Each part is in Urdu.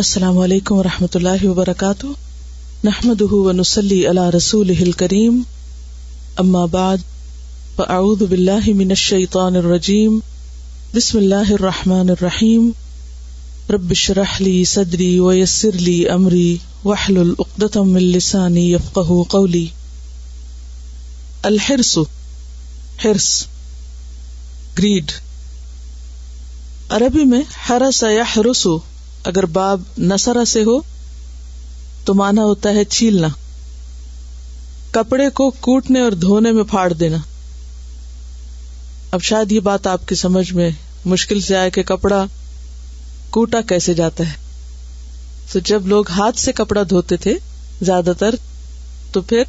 السلام علیکم و رحمۃ اللہ وبرکاتہ۔ نحمد ونسلی علی رسول کریم اما بعد، فاعوذ باللہ من الشیطان الرجیم۔ بسم اللہ الرحمن الرحیم۔ رب اشرح لی صدری ویسر لی امری۔ واحلل عقدۃ من لسانی یفقهوا قولی۔ الحرص، حرص گریڈ عربی میں حرس یحرس اگر باب نسرا سے ہو تو مانا ہوتا ہے چھیلنا۔ کپڑے کو کوٹنے اور دھونے میں پھاڑ دینا۔ اب شاید یہ بات آپ کی سمجھ میں مشکل سے آئے کہ کپڑا کوٹا کیسے جاتا ہے۔ تو جب لوگ ہاتھ سے کپڑا دھوتے تھے زیادہ تر، تو پھر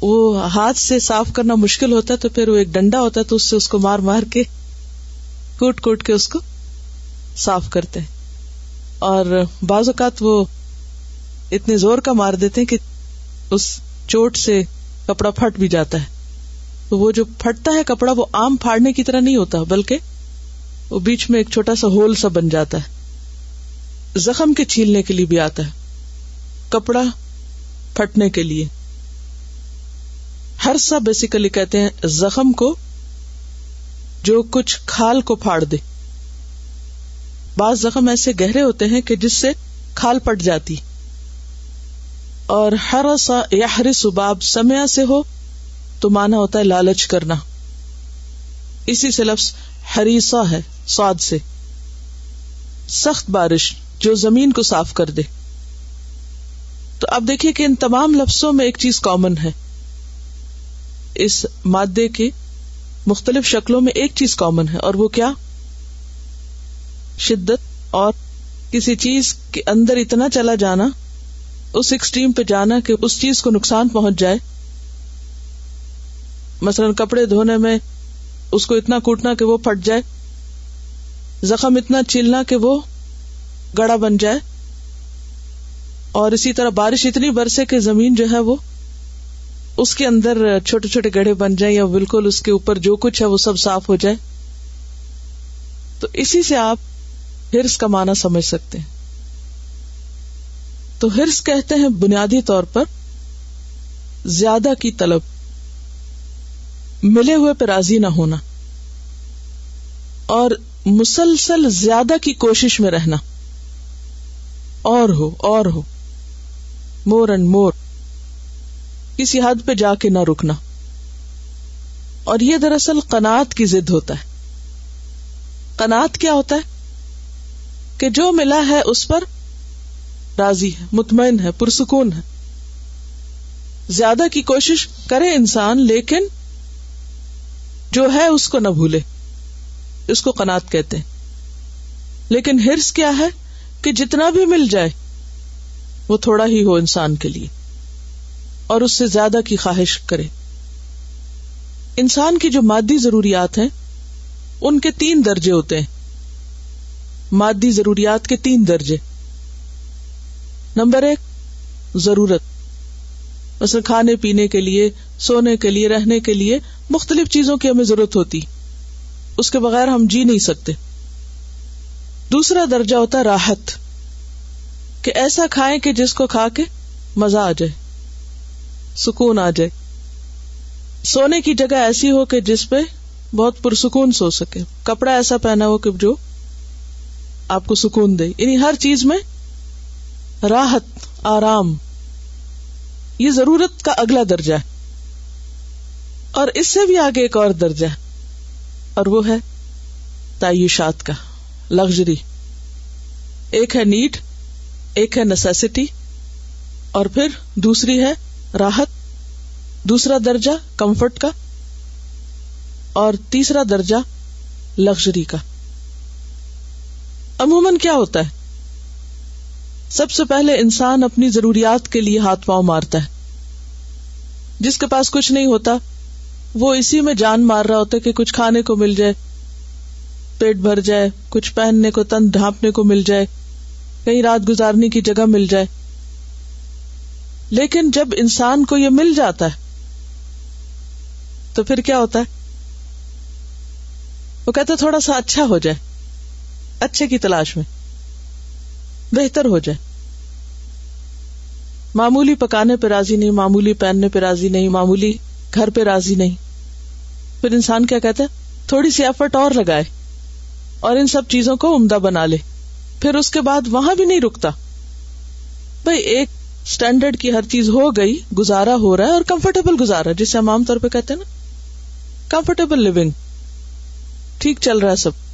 وہ ہاتھ سے صاف کرنا مشکل ہوتا ہے، تو پھر وہ ایک ڈنڈا ہوتا ہے، تو اس سے اس کو مار مار کے کوٹ کوٹ کے اس کو صاف کرتے ہیں۔ اور بعض اوقات وہ اتنے زور کا مار دیتے ہیں کہ اس چوٹ سے کپڑا پھٹ بھی جاتا ہے۔ تو وہ جو پھٹتا ہے کپڑا وہ آم پھاڑنے کی طرح نہیں ہوتا، بلکہ وہ بیچ میں ایک چھوٹا سا ہول سا بن جاتا ہے۔ زخم کے چھیلنے کے لیے بھی آتا ہے۔ کپڑا پھٹنے کے لیے۔ ہر سا بیسیکلی کہتے ہیں زخم کو جو کچھ کھال کو پھاڑ دے۔ بعض زخم ایسے گہرے ہوتے ہیں کہ جس سے کھال پٹ جاتی۔ اور ہر سا یا ہر سباب سمیا سے ہو تو مانا ہوتا ہے لالچ کرنا۔ اسی سے لفظ ہریسا ہے، سواد سے۔ سخت بارش جو زمین کو صاف کر دے۔ تو اب دیکھیے کہ ان تمام لفظوں میں ایک چیز کامن ہے۔ اس مادے کی مختلف شکلوں میں ایک چیز کامن ہے اور وہ کیا؟ شدت اور کسی چیز کے اندر اتنا چلا جانا، اس ایکسٹریم پہ جانا کہ اس چیز کو نقصان پہنچ جائے۔ مثلاً کپڑے دھونے میں اس کو اتنا کوٹنا کہ وہ پھٹ جائے، زخم اتنا چلنا کہ وہ گڑا بن جائے۔ اور اسی طرح بارش اتنی برسے کہ زمین جو ہے وہ اس کے اندر چھوٹے چھوٹے گڑھے بن جائیں یا بالکل اس کے اوپر جو کچھ ہے وہ سب صاف ہو جائے۔ تو اسی سے آپ ہرس کا معنی سمجھ سکتے ہیں۔ تو ہرس کہتے ہیں بنیادی طور پر زیادہ کی طلب، ملے ہوئے پہ راضی نہ ہونا اور مسلسل زیادہ کی کوشش میں رہنا۔ اور ہو اور ہو مور اینڈ مور کسی حد پہ جا کے نہ رکنا۔ اور یہ دراصل قناط کی ضد ہوتا ہے۔ قناط کیا ہوتا ہے؟ کہ جو ملا ہے اس پر راضی ہے، مطمئن ہے، پرسکون ہے۔ زیادہ کی کوشش کرے انسان، لیکن جو ہے اس کو نہ بھولے۔ اس کو کنات کہتے ہیں۔ لیکن ہرس کیا ہے کہ جتنا بھی مل جائے، وہ تھوڑا ہی ہو انسان کے لیے۔ اور اس سے زیادہ کی خواہش کرے۔ انسان کی جو مادی ضروریات ہیں، ان کے تین درجے ہوتے ہیں۔ مادی ضروریات کے تین درجے۔ نمبر ایک، ضرورت۔ مثلا کھانے پینے کے لیے، سونے کے لیے، رہنے کے لیے مختلف چیزوں کی ہمیں ضرورت ہوتی۔ اس کے بغیر ہم جی نہیں سکتے۔ دوسرا درجہ ہوتا راحت۔ کہ ایسا کھائیں کہ جس کو کھا کے مزہ آ جائے، سکون آ جائے۔ سونے کی جگہ ایسی ہو کہ جس پہ بہت پرسکون سو سکے۔ کپڑا ایسا پہنا ہو کہ جو آپ کو سکون دے۔ یعنی ہر چیز میں راحت، آرام، یہ ضرورت کا اگلا درجہ ہے۔ اور اس سے بھی آگے ایک اور درجہ اور وہ ہے تعیشات کا، لگژری۔ ایک ہے نیڈ، ایک ہے نیسیسٹی اور پھر دوسری ہے راحت۔ دوسرا درجہ کمفرٹ کا۔ اور تیسرا درجہ لگژری کا۔ عموماً کیا ہوتا ہے؟ سب سے پہلے انسان اپنی ضروریات کے لیے ہاتھ پاؤں مارتا ہے۔ جس کے پاس کچھ نہیں ہوتا، وہ اسی میں جان مار رہا ہوتا ہے کہ کچھ کھانے کو مل جائے، پیٹ بھر جائے، کچھ پہننے کو، تن ڈھانپنے کو مل جائے، کہیں رات گزارنے کی جگہ مل جائے۔ لیکن جب انسان کو یہ مل جاتا ہے، تو پھر کیا ہوتا ہے؟ وہ کہتے اچھا ہو جائے۔ اچھے کی تلاش میں۔ بہتر ہو جائے۔ معمولی پکانے پہ راضی نہیں، معمولی پہننے پہ راضی نہیں، معمولی گھر پہ راضی نہیں۔ پھر انسان کیا کہتا ہے؟ تھوڑی سی ایفرٹ اور لگائے اور ان سب چیزوں کو عمدہ بنا لے۔ پھر اس کے بعد وہاں بھی نہیں رکتا۔ بھائی، ایک اسٹینڈرڈ کی ہر چیز ہو گئی، گزارا ہو رہا ہے اور کمفرٹیبل گزارا جسے ہم عام طور پہ کہتے ہیں نا۔ کمفرٹیبل لونگ ٹھیک چل رہا ہے سب۔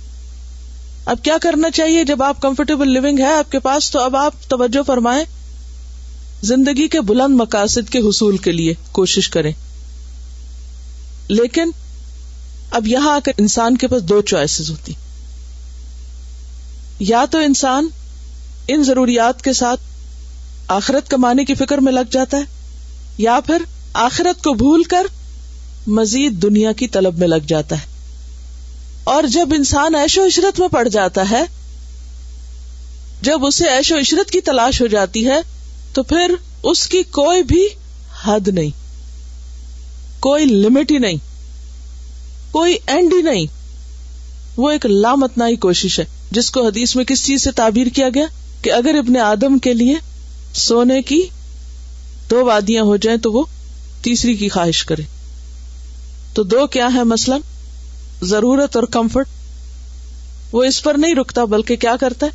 اب کیا کرنا چاہیے؟ جب آپ کمفرٹیبل لونگ ہے آپ کے پاس، تو اب آپ توجہ فرمائیں زندگی کے بلند مقاصد کے حصول کے لیے کوشش کریں۔ لیکن اب یہاں آ کر انسان کے پاس دو چوائسیز ہوتی۔ یا تو انسان ان ضروریات کے ساتھ آخرت کمانے کی فکر میں لگ جاتا ہے، یا پھر آخرت کو بھول کر مزید دنیا کی طلب میں لگ جاتا ہے۔ اور جب انسان ایش و عشرت میں پڑ جاتا ہے، جب اسے ایش و عشرت کی تلاش ہو جاتی ہے، تو پھر اس کی کوئی بھی حد نہیں۔ کوئی لمٹ ہی نہیں۔ کوئی اینڈ ہی نہیں۔ وہ ایک لامتنائی کوشش ہے، جس کو حدیث میں کس چیز سے تعبیر کیا گیا؟ کہ اگر ابن آدم کے لیے سونے کی دو وادیاں ہو جائیں تو وہ تیسری کی خواہش کرے۔ تو دو کیا ہے مثلاً؟ ضرورت اور کمفرٹ وہ اس پر نہیں رکتا بلکہ کیا کرتا ہے؟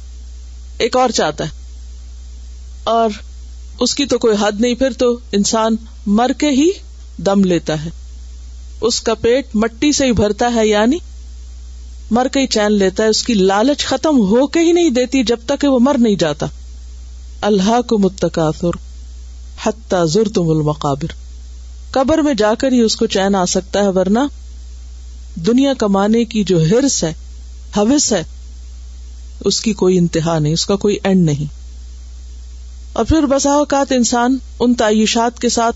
ایک اور چاہتا ہے۔ اور اس کی تو کوئی حد نہیں، پھر تو انسان مر کے ہی دم لیتا ہے۔ اس کا پیٹ مٹی سے ہی بھرتا ہے یعنی مر کے ہی چین لیتا ہے۔ اس کی لالچ ختم ہو کے ہی نہیں دیتی جب تک کہ وہ مر نہیں جاتا۔ اللہ کو متکاثر حتہ زر تم المقابر۔ قبر میں جا کر ہی اس کو چین آ سکتا ہے، ورنہ دنیا کمانے کی جو ہرس ہے، حوث ہے، اس کی کوئی انتہا نہیں، اس کا کوئی اینڈ نہیں۔ اور پھر بسا اوقات انسان ان تعیشات کے ساتھ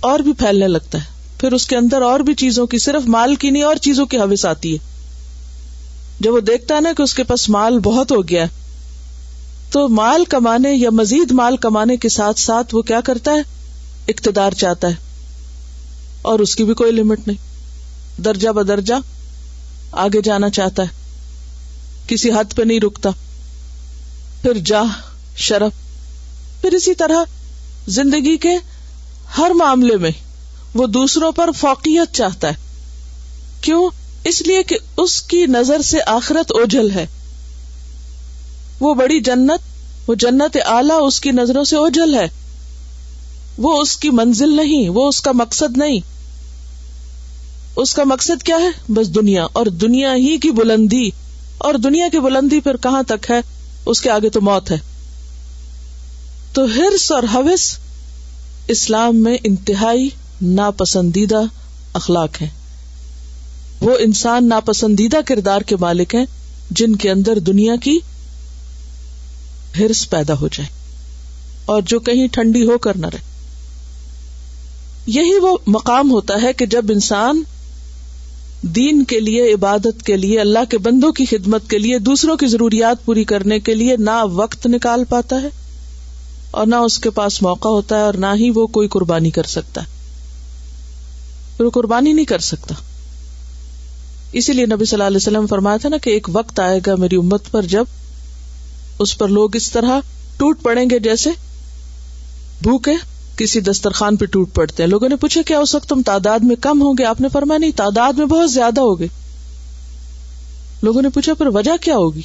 اور بھی پھیلنے لگتا ہے۔ پھر اس کے اندر اور بھی چیزوں کی، صرف مال کی نہیں، اور چیزوں کی حوث آتی ہے۔ جب وہ دیکھتا ہے نا کہ اس کے پاس مال بہت ہو گیا تو مال کمانے یا مزید مال کمانے کے ساتھ ساتھ وہ کیا کرتا ہے؟ اقتدار چاہتا ہے۔ اور اس کی بھی کوئی لمٹ نہیں۔ درجہ بدرجہ آگے جانا چاہتا ہے۔ کسی حد پہ نہیں رکتا۔ پھر جا شرف۔ پھر اسی طرح زندگی کے ہر معاملے میں وہ دوسروں پر فوقیت چاہتا ہے۔ کیوں؟ اس لیے کہ اس کی نظر سے آخرت اوجھل ہے۔ وہ بڑی جنت، وہ جنت اعلی اس کی نظروں سے اوجھل ہے۔ وہ اس کی منزل نہیں، وہ اس کا مقصد نہیں۔ اس کا مقصد کیا ہے؟ بس دنیا، اور دنیا ہی کی بلندی۔ اور دنیا کی بلندی پھر کہاں تک ہے؟ اس کے آگے تو موت ہے۔ تو ہرس اور حوث اسلام میں انتہائی ناپسندیدہ اخلاق ہے وہ انسان ناپسندیدہ کردار کے مالک ہیں جن کے اندر دنیا کی ہرس پیدا ہو جائے اور جو کہیں ٹھنڈی ہو کر نہ رہے۔ یہی وہ مقام ہوتا ہے کہ جب انسان دین کے لیے، عبادت کے لیے، اللہ کے بندوں کی خدمت کے لیے، دوسروں کی ضروریات پوری کرنے کے لیے نہ وقت نکال پاتا ہے اور نہ اس کے پاس موقع ہوتا ہے اور نہ ہی وہ کوئی قربانی کر سکتا ہے۔ وہ قربانی نہیں کر سکتا۔ اسی لیے نبی صلی اللہ علیہ وسلم فرمایا تھا نا کہ ایک وقت آئے گا میری امت پر جب اس پر لوگ اس طرح ٹوٹ پڑیں گے جیسے بھوکے کسی دسترخوان پہ ٹوٹ پڑتے ہیں۔ لوگوں نے پوچھا، کیا اس وقت تم تعداد میں کم ہوں گے آپ نے فرمایا، نہیں، تعداد میں بہت زیادہ ہوگے۔ لوگوں نے پوچھا، پھر وجہ کیا ہوگی؟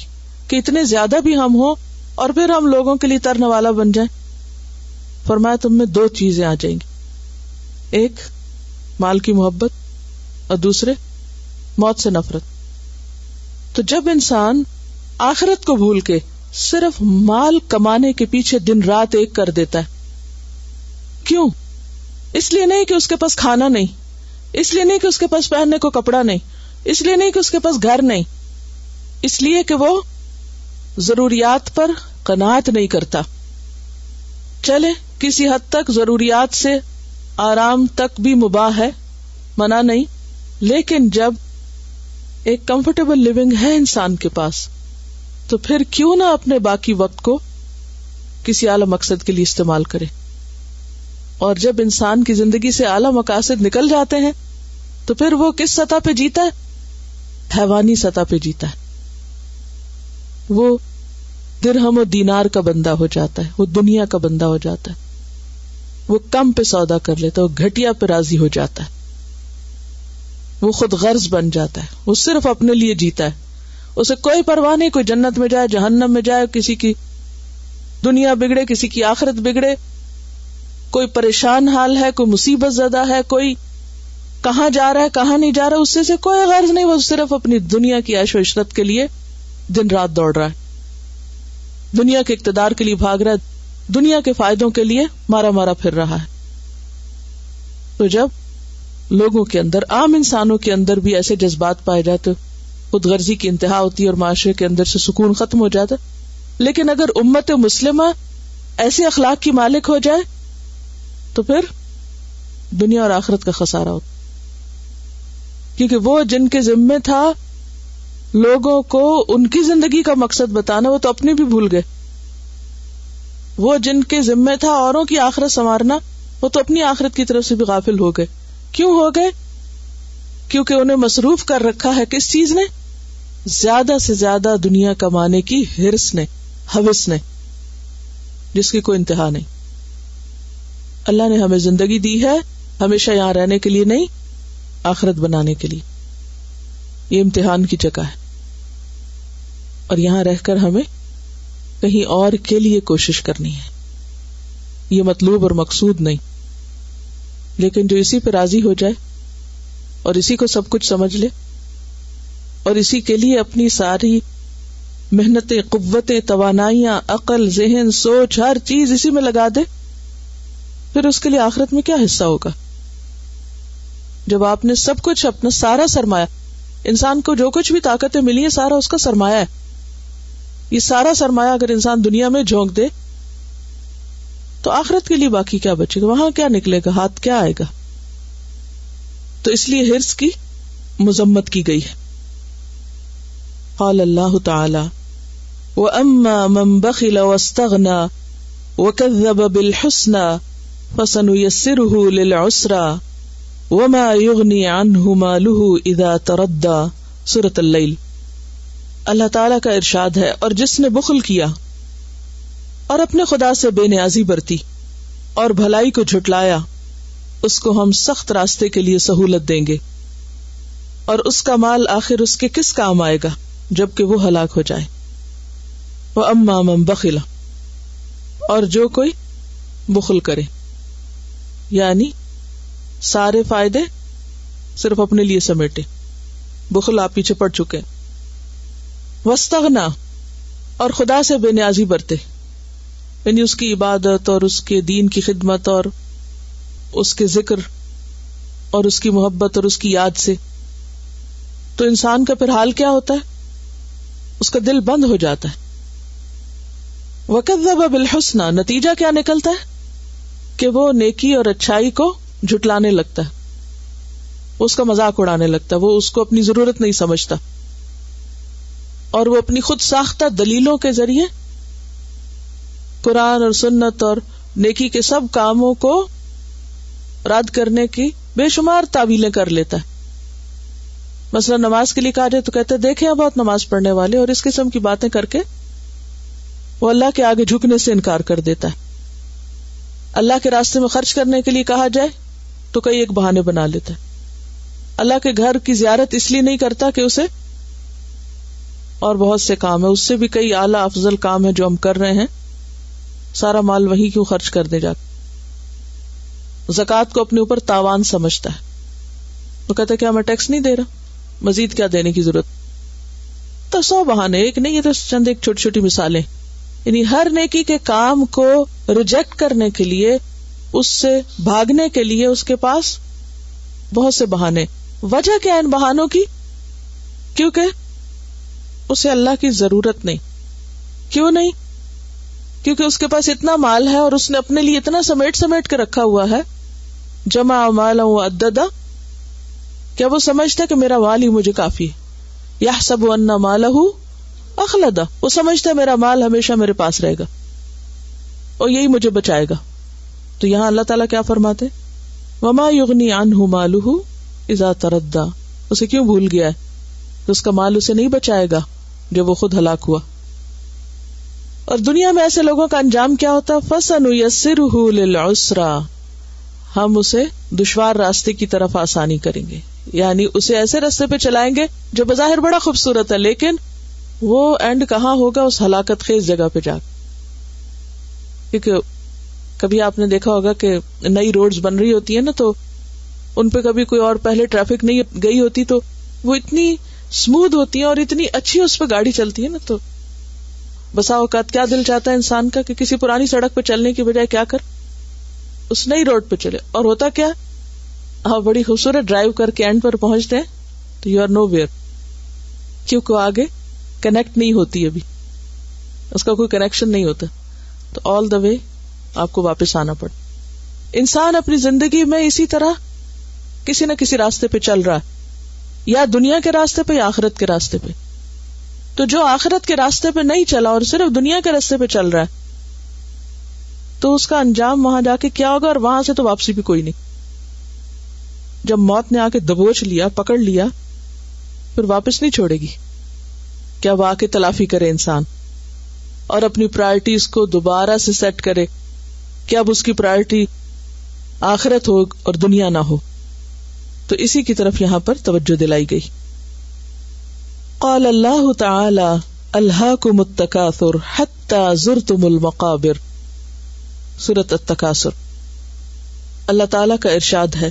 کہ اتنے زیادہ بھی ہم ہوں اور پھر ہم لوگوں کے لیے ترنے والا بن جائیں؟ فرمایا، تم میں دو چیزیں آ جائیں گی۔ ایک، مال کی محبت اور دوسرے، موت سے نفرت۔ تو جب انسان آخرت کو بھول کے صرف مال کمانے کے پیچھے دن رات ایک کر دیتا ہے کیوں؟ اس لیے نہیں کہ اس کے پاس کھانا نہیں، اس لیے نہیں کہ اس کے پاس پہننے کو کپڑا نہیں، اس لیے نہیں کہ اس کے پاس گھر نہیں۔ اس لیے کہ وہ ضروریات پر کناٹ نہیں کرتا۔ چلے، کسی حد تک ضروریات سے آرام تک بھی مباح ہے، منع نہیں۔ لیکن جب ایک کمفرٹیبل لونگ ہے انسان کے پاس، تو پھر کیوں نہ اپنے باقی وقت کو کسی اعلی مقصد کے لیے استعمال کرے۔ اور جب انسان کی زندگی سے اعلی مقاصد نکل جاتے ہیں، تو پھر وہ کس سطح پہ جیتا ہے؟ حیوانی سطح پہ جیتا ہے۔ وہ درہم و دینار کا بندہ ہو جاتا ہے، وہ دنیا کا بندہ ہو جاتا ہے۔ وہ کم پہ سودا کر لیتا ہے، وہ گھٹیا پہ راضی ہو جاتا ہے۔ وہ خود غرض بن جاتا ہے، وہ صرف اپنے لیے جیتا ہے۔ اسے کوئی پرواہ نہیں، کوئی جنت میں جائے، جہنم میں جائے، کسی کی دنیا بگڑے، کسی کی آخرت بگڑے۔ کوئی پریشان حال ہے، کوئی مصیبت زدہ ہے، کوئی کہاں جا رہا ہے، کہاں نہیں جا رہا، اس سے کوئی غرض نہیں، وہ صرف اپنی دنیا کی عیش و عشرت کے لیے دن رات دوڑ رہا ہے۔ دنیا کے اقتدار کے لیے بھاگ رہا ہے، دنیا کے فائدوں کے لیے مارا مارا پھر رہا ہے۔ تو جب لوگوں کے اندر، عام انسانوں کے اندر بھی ایسے جذبات پائے جاتے، خود غرضی کی انتہا ہوتی ہے اور معاشرے کے اندر سے سکون ختم ہو جاتا، لیکن اگر امت مسلمہ ایسے اخلاق کی مالک ہو جائے تو پھر دنیا اور آخرت کا خسارا ہوتا کیونکہ وہ جن کے ذمے تھا، لوگوں کو ان کی زندگی کا مقصد بتانا، وہ تو اپنی بھی بھول گئے۔ وہ جن کے ذمے تھا، اوروں کی آخرت سنوارنا، وہ تو اپنی آخرت کی طرف سے بھی غافل ہو گئے۔ کیوں ہو گئے؟ کیونکہ انہیں مصروف کر رکھا ہے کس چیز نے؟ زیادہ سے زیادہ دنیا کمانے کی ہرس نے، حوث نے، جس کی کوئی انتہا نہیں۔ اللہ نے ہمیں زندگی دی ہے، ہمیشہ یہاں رہنے کے لیے نہیں، آخرت بنانے کے لیے۔ یہ امتحان کی جگہ ہے۔ اور یہاں رہ کر ہمیں کہیں اور کے لیے کوشش کرنی ہے۔ یہ مطلوب اور مقصود نہیں۔ لیکن جو اسی پہ راضی ہو جائے اور اسی کو سب کچھ سمجھ لے اور اسی کے لیے اپنی ساری محنتیں، قوتیں، توانائیاں، عقل، ذہن، سوچ، ہر چیز اسی میں لگا دے پھر اس کے لیے آخرت میں کیا حصہ ہوگا؟ جب آپ نے سب کچھ اپنا سارا سرمایہ، انسان کو جو کچھ بھی طاقتیں ملی ہے سارا اس کا سرمایہ ہے۔ یہ سارا سرمایہ اگر انسان دنیا میں جھونک دے، تو آخرت کے لیے باقی کیا بچے گا؟ وہاں کیا نکلے گا؟ ہاتھ کیا آئے گا؟ تو اس لیے ہرس کی مذمت کی گئی ہے۔ قال اللہ تعالی، وَأَمَّا مَن بَخِلَ وَاسْتَغْنَا وَكَذَّبَ بِالْحُسْنَى فَسَنُيَسِّرُهُ لِلْعُسْرَى وما يغني عنه ماله اذا تردى. سورة اللیل اللہ تعالی کا ارشاد ہے اور جس نے بخل کیا اور اپنے خدا سے بے نیازی برتی اور بھلائی کو جھٹلایا، اس کو ہم سخت راستے کے لیے سہولت دیں گے اور اس کا مال آخر اس کے کس کام آئے گا جبکہ وہ ہلاک ہو جائے؟ وہ اما بخلا اور جو کوئی بخل کرے۔ یعنی سارے فائدے صرف اپنے لیے سمیٹے، بخل آپ پیچھے پڑ چکے وسطنا اور خدا سے بے نیازی برتے۔ یعنی اس کی عبادت اور اس کے دین کی خدمت اور اس کے ذکر اور اس کی محبت اور اس کی یاد سے۔ تو انسان کا پھر حال کیا ہوتا ہے؟ اس کا دل بند ہو جاتا ہے۔ وقت بالحسنہ نتیجہ کیا نکلتا ہے؟ کہ وہ نیکی اور اچھائی کو جھٹلانے لگتا ہے۔ اس کا مذاق اڑانے لگتا ہے، وہ اس کو اپنی ضرورت نہیں سمجھتا۔ اور وہ اپنی خود ساختہ دلیلوں کے ذریعے قرآن اور سنت اور نیکی کے سب کاموں کو رد کرنے کی بے شمار تعویلیں کر لیتا ہے۔ مثلا نماز کے لیے کہا جائے تو کہتے دیکھیں بہت نماز پڑھنے والے اور اس قسم کی باتیں کر کے وہ اللہ کے آگے جھکنے سے انکار کر دیتا ہے۔ اللہ کے راستے میں خرچ کرنے کے لیے کہا جائے تو کئی ایک بہانے بنا لیتا ہے۔ اللہ کے گھر کی زیارت اس لیے نہیں کرتا کہ اسے اور بہت سے کام ہے اس سے بھی کئی اعلی افضل کام ہے جو ہم کر رہے ہیں۔ سارا مال وہی کیوں خرچ کر دے جاتا زکات کو اپنے اوپر تاوان سمجھتا ہے۔ تو کہتے کیا ہاں، میں ٹیکس نہیں دے رہا۔ مزید کیا دینے کی ضرورت؟ تو سو بہانے، ایک نہیں یہ تو چند ایک چھوٹی چھوٹی مثالیں۔ یعنی ہر نیکی کے کام کو ریجیکٹ کرنے کے لیے، اس سے بھاگنے کے لیے اس کے پاس بہت سے بہانے۔ وجہ کیا ان بہانوں کی؟ کیونکہ اسے اللہ کی ضرورت نہیں۔ کیوں نہیں؟ کیونکہ اس کے پاس اتنا مال ہے اور اس نے اپنے لیے اتنا سمیٹ سمیٹ کے رکھا ہوا ہے۔ جمع مال اددا کیا وہ سمجھتا کہ میرا مال ہی مجھے کافی ہے؟ یا سب انا مال اخلدا وہ سمجھتا ہے میرا مال ہمیشہ میرے پاس رہے گا اور یہی مجھے بچائے گا۔ تو یہاں اللہ تعالیٰ کیا فرماتے وما یغنی ان مالو ازا تردا اسے کیوں بھول گیا ہے تو اس کا مال اسے نہیں بچائے گا جب وہ خود ہلاک ہوا؟ اور دنیا میں ایسے لوگوں کا انجام کیا ہوتا فسن یسر ہم اسے دشوار راستے کی طرف آسانی کریں گے۔ یعنی اسے ایسے راستے پہ چلائیں گے جو بظاہر بڑا خوبصورت ہے، لیکن وہ اینڈ کہاں ہوگا؟ اس ہلاکت خیز جگہ پہ جا کیونکہ کبھی آپ نے دیکھا ہوگا کہ نئی روڈ بن رہی ہوتی ہے نا تو ان پہ کبھی کوئی اور پہلے ٹریفک نہیں گئی ہوتی تو وہ اتنی اسموتھ ہوتی ہے اور اتنی اچھی اس پہ گاڑی چلتی ہے نا تو۔ بسا اوقات کیا دل چاہتا ہے انسان کا کہ کسی پرانی سڑک پہ چلنے کی بجائے کیا کر؟ اس نئی روڈ پہ چلے۔ اور ہوتا کیا؟ آپ بڑی خوبصورت ڈرائیو کر کے اینڈ پر پہنچتے ہیں تو یو آر نو ویئر کیوں آگے کنیکٹ نہیں ہوتی ابھی۔ اس کا کوئی کنیکشن نہیں ہوتا۔ تو آل دا وے آپ کو واپس آنا پڑ۔ انسان اپنی زندگی میں اسی طرح کسی نہ کسی راستے پہ چل رہا ہے۔ یا دنیا کے راستے پہ یا آخرت کے راستے پہ۔ تو جو آخرت کے راستے پہ نہیں چلا اور صرف دنیا کے راستے پہ چل رہا ہے، تو اس کا انجام وہاں جا کے کیا ہوگا اور وہاں سے تو واپسی بھی کوئی نہیں۔ جب موت نے آ کے دبوچ لیا، پکڑ لیا، پھر واپس نہیں چھوڑے گی۔ کیا وہ آ کے تلافی کرے انسان اور اپنی پرائرٹیز کو دوبارہ سے سیٹ کرے کہ اب اس کی پرائرٹی آخرت ہو اور دنیا نہ ہو۔ تو اسی کی طرف یہاں پر توجہ دلائی گئی۔ قال اللہ تعالی اللہ کو متکاثر حتی زرتم المقابر۔ سورت التکاثر۔ اللہ تعالی کا ارشاد ہے،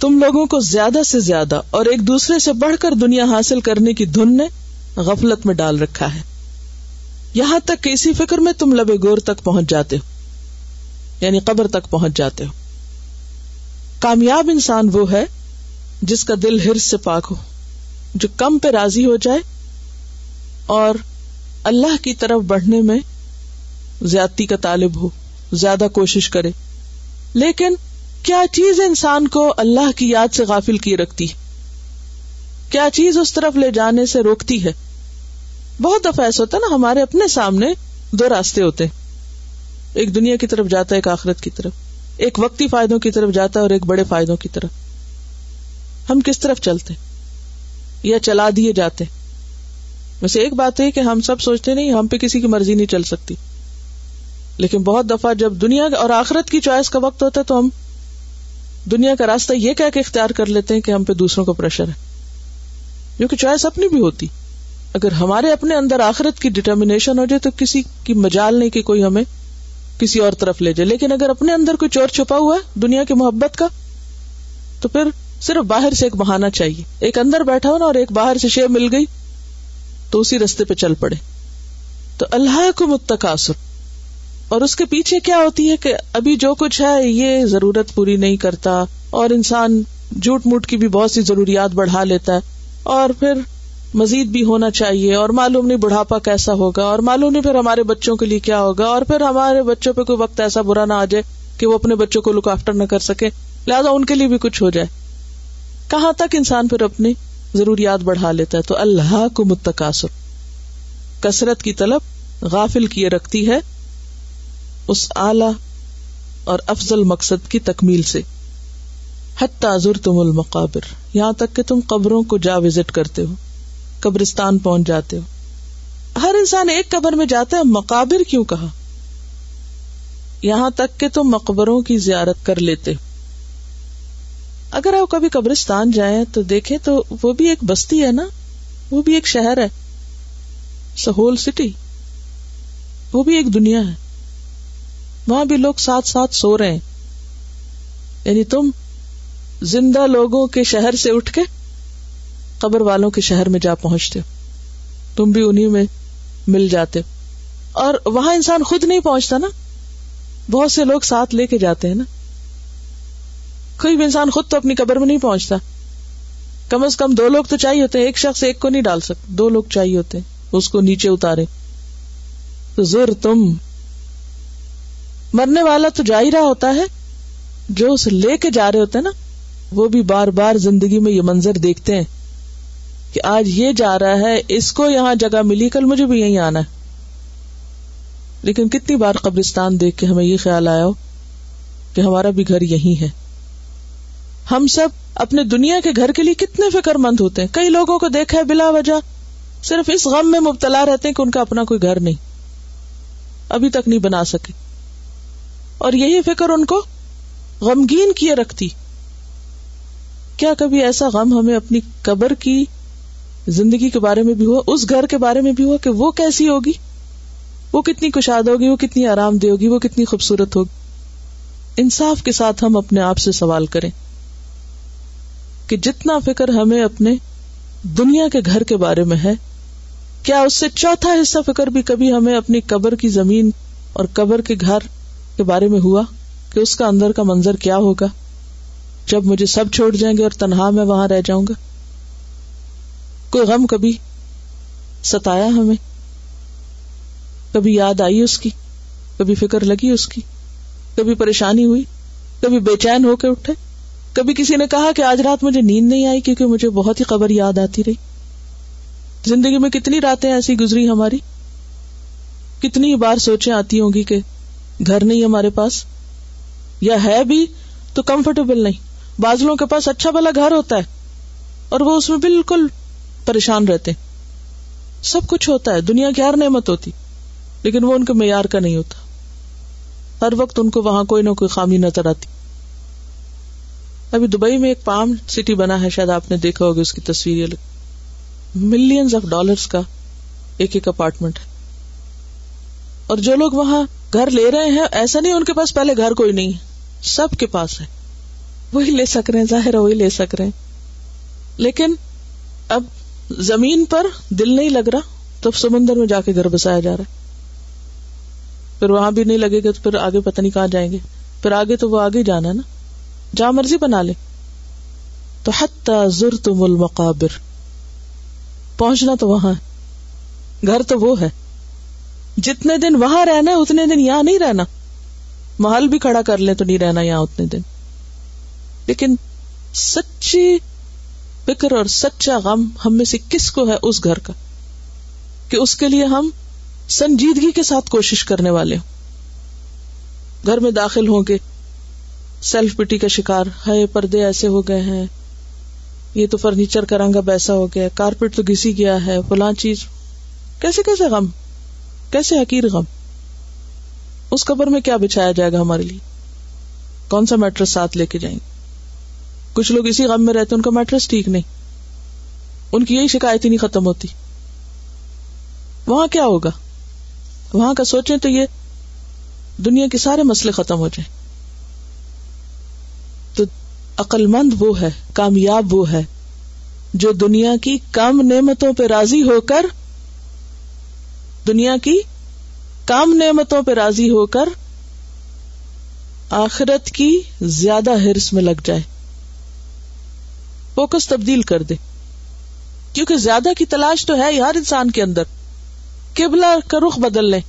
تم لوگوں کو زیادہ سے زیادہ اور ایک دوسرے سے بڑھ کر دنیا حاصل کرنے کی دھن نے غفلت میں ڈال رکھا ہے۔ یہاں تک کہ اسی فکر میں تم لبے گور تک پہنچ جاتے ہو یعنی قبر تک پہنچ جاتے ہو۔ کامیاب انسان وہ ہے جس کا دل ہرس سے پاک ہو، جو کم پہ راضی ہو جائے اور اللہ کی طرف بڑھنے میں زیادتی کا طالب ہو، زیادہ کوشش کرے۔ لیکن کیا چیز انسان کو اللہ کی یاد سے غافل کی رکھتی کیا چیز اس طرف لے جانے سے روکتی ہے؟ بہت دفعہ ایسا ہوتا ہے نا، ہمارے اپنے سامنے دو راستے ہوتے ایک دنیا کی طرف جاتا ہے، ایک آخرت کی طرف۔ ایک وقتی فائدوں کی طرف جاتا ہے اور ایک بڑے فائدوں کی طرف۔ ہم کس طرف چلتے؟ یا چلا دیے جاتے۔ ویسے ایک بات ہے کہ ہم سب سوچتے نہیں، ہم پہ کسی کی مرضی نہیں چل سکتی۔ لیکن بہت دفعہ جب دنیا اور آخرت کی چوائس کا وقت ہوتا ہے تو ہم دنیا کا راستہ یہ کہہ کے اختیار کر لیتے ہیں کہ ہم پہ دوسروں کا پریشر ہے۔ کیونکہ چوائس اپنی بھی ہوتی۔ اگر ہمارے اپنے اندر آخرت کی ڈٹرمنیشن ہو جائے تو کسی کی مجال نہیں کہ کوئی ہمیں کسی اور طرف لے جائے۔ لیکن اگر اپنے اندر کوئی چور چھپا ہوا ہے دنیا کی محبت کا، تو پھر صرف باہر سے ایک بہانا چاہیے۔ ایک اندر بیٹھا ہو نا اور ایک باہر سے شے مل گئی تو اسی رستے پہ چل پڑے۔ تو اللہ کو متقاصر اور اس کے پیچھے کیا ہوتی ہے کہ ابھی جو کچھ ہے یہ ضرورت پوری نہیں کرتا اور انسان جھوٹ موٹ کی بھی بہت سی ضروریات بڑھا لیتا ہے۔ اور پھر مزید بھی ہونا چاہیے اور معلوم نہیں بڑھاپا کیسا ہوگا اور معلوم نہیں پھر ہمارے بچوں کے لیے کیا ہوگا اور پھر ہمارے بچوں پہ کوئی وقت ایسا برا نہ آ جائے کہ وہ اپنے بچوں کو لک آفٹر نہ کر سکے۔ لہٰذا ان کے لیے بھی کچھ ہو جائے۔ کہاں تک انسان پھر اپنی ضروریات بڑھا لیتا ہے؟ تو اللہ کو متقاصر کثرت کی طلب غافل کیے رکھتی ہے اس اعلی اور افضل مقصد کی تکمیل سے۔ حتر تم المقابر۔ یہاں تک کہ تم قبروں کو جا وزٹ کرتے ہو۔ قبرستان پہنچ جاتے ہو۔ ہر انسان ایک قبر میں جاتا ہے، مقابر کیوں کہا؟ یہاں تک کہ تم مقبروں کی زیارت کر لیتے ہو۔ اگر آپ کبھی قبرستان جائیں تو دیکھیں تو وہ بھی ایک بستی ہے نا؟ وہ بھی ایک شہر ہے۔ سہول سٹی۔ وہ بھی ایک دنیا ہے۔ وہاں بھی لوگ ساتھ ساتھ سو رہے ہیں۔ یعنی تم زندہ لوگوں کے شہر سے اٹھ کے قبر والوں کے شہر میں جا پہنچتے ہو۔ تم بھی انہیں میں مل جاتے اور وہاں انسان خود نہیں پہنچتا نا۔ بہت سے لوگ ساتھ لے کے جاتے ہیں نا۔ کوئی بھی انسان خود تو اپنی قبر میں نہیں پہنچتا۔ کم از کم دو لوگ تو چاہیے ہوتے ہیں۔ ایک شخص ایک کو نہیں ڈال سکتے۔ دو لوگ چاہیے ہوتے ہیں۔ اس کو نیچے اتارے۔ تو زور تم۔ مرنے والا تو جا ہی رہا ہوتا ہے۔ جو اسے لے کے جا رہے ہوتے ہیں نا، وہ بھی بار بار زندگی میں یہ منظر دیکھتے ہیں۔ کہ آج یہ جا رہا ہے، اس کو یہاں جگہ ملی، کل مجھے بھی یہیں آنا ہے۔ لیکن کتنی بار قبرستان دیکھ کے ہمیں یہ خیال آیا ہو کہ ہمارا بھی گھر یہی ہے۔ ہم سب اپنے دنیا کے گھر کے لیے کتنے فکر مند ہوتے ہیں۔ کئی لوگوں کو دیکھا ہے بلا وجہ، صرف اس غم میں مبتلا رہتے ہیں کہ ان کا اپنا کوئی گھر نہیں۔ ابھی تک نہیں بنا سکے۔ اور یہی فکر ان کو غمگین کیے رکھتی۔ کیا کبھی ایسا غم ہمیں اپنی قبر کی زندگی کے بارے میں بھی ہوا، اس گھر کے بارے میں بھی ہوا کہ وہ کیسی ہوگی؟ وہ کتنی کشاد ہوگی، وہ کتنی آرام دہ ہوگی، وہ کتنی خوبصورت ہوگی؟ انصاف کے ساتھ ہم اپنے آپ سے سوال کریں کہ جتنا فکر ہمیں اپنے دنیا کے گھر کے بارے میں ہے، کیا اس سے چوتھا حصہ فکر بھی کبھی ہمیں اپنی قبر کی زمین اور قبر کے گھر کے بارے میں ہوا کہ اس کا اندر کا منظر کیا ہوگا؟ جب مجھے سب چھوڑ جائیں گے اور تنہا میں وہاں رہ جاؤں گا؟ کوئی غم کبھی ستایا ہمیں؟ کبھی یاد آئی اس کی؟ کبھی فکر لگی اس کی؟ کبھی پریشانی ہوئی؟ کبھی بے چین ہو کے اٹھے؟ کبھی کسی نے کہا کہ آج رات مجھے نیند نہیں آئی کیونکہ مجھے بہت ہی خبر یاد آتی رہی۔ زندگی میں کتنی راتیں ایسی گزری ہماری؟ کتنی بار سوچیں آتی ہوں گی کہ گھر نہیں ہمارے پاس؟ یا ہے بھی تو کمفرٹیبل نہیں۔ بازلوں کے پاس اچھا بلا گھر ہوتا ہے اور وہ اس میں بالکل پریشان رہتے سب کچھ ہوتا ہے، دنیا کی ہر نعمت ہوتی، لیکن وہ ان کے معیار کا نہیں ہوتا۔ ہر وقت ان کو وہاں کوئی نہ کوئی خامی نظر آتی۔ ابھی دبئی میں ایک پام سٹی بنا ہے، شاید آپ نے دیکھا ہوگا اس کی تصویر ملینز آف ڈالرس کا ایک ایک اپارٹمنٹ ہے۔ اور جو لوگ وہاں گھر لے رہے ہیں، ایسا نہیں ان کے پاس پہلے گھر کوئی نہیں سب کے پاس ہے۔ وہی لے سک رہے ہیں، ظاہر ہے وہی لے سک رہے ہیں۔ لیکن اب زمین پر دل نہیں لگ رہا تو سمندر میں جا کے گھر بسایا جا رہا ہے۔ پھر وہاں بھی نہیں لگے گا تو پھر آگے پتہ نہیں کہاں جائیں گے۔ پھر آگے تو وہ آگے جانا ہے نا۔ جہاں مرضی بنا لے۔ تو زر تم المقابر۔ پہنچنا تو وہاں گھر تو وہ ہے۔ جتنے دن وہاں رہنا ہے، اتنے دن یہاں نہیں رہنا۔ محل بھی کھڑا کر لیں تو نہیں رہنا یہاں اتنے دن۔ لیکن سچی فکر اور سچا غم ہم میں سے کس کو ہے اس گھر کا؟ کہ اس کے لیے ہم سنجیدگی کے ساتھ کوشش کرنے والے ہوں۔ گھر میں داخل ہوں گے سیلف پٹی کا شکار ہے پردے ایسے ہو گئے ہیں۔ یہ تو فرنیچر کا رنگ اب ایسا ہو گیا کارپیٹ تو گسی گیا ہے۔ فلاں چیز۔ کیسے کیسے غم؟ کیسے حقیر غم؟ اس قبر میں کیا بچھایا جائے گا ہمارے لیے؟ کون سا میٹرس ساتھ لے کے جائیں گے؟ کچھ لوگ اسی غم میں رہتے ان کا میٹرس ٹھیک نہیں۔ ان کی یہی شکایت ہی نہیں ختم ہوتی۔ وہاں کیا ہوگا؟ وہاں کا سوچیں تو یہ دنیا کے سارے مسئلے ختم ہو جائیں۔ تو عقل مند وہ ہے، کامیاب وہ ہے، جو دنیا کی کم نعمتوں پہ راضی ہو کر، دنیا کی کام نعمتوں پہ راضی ہو کر آخرت کی زیادہ ہرس میں لگ جائے۔ فوکس تبدیل کر دے۔ کیونکہ زیادہ کی تلاش تو ہے ہر انسان کے اندر۔ قبلہ کا رخ بدل لیں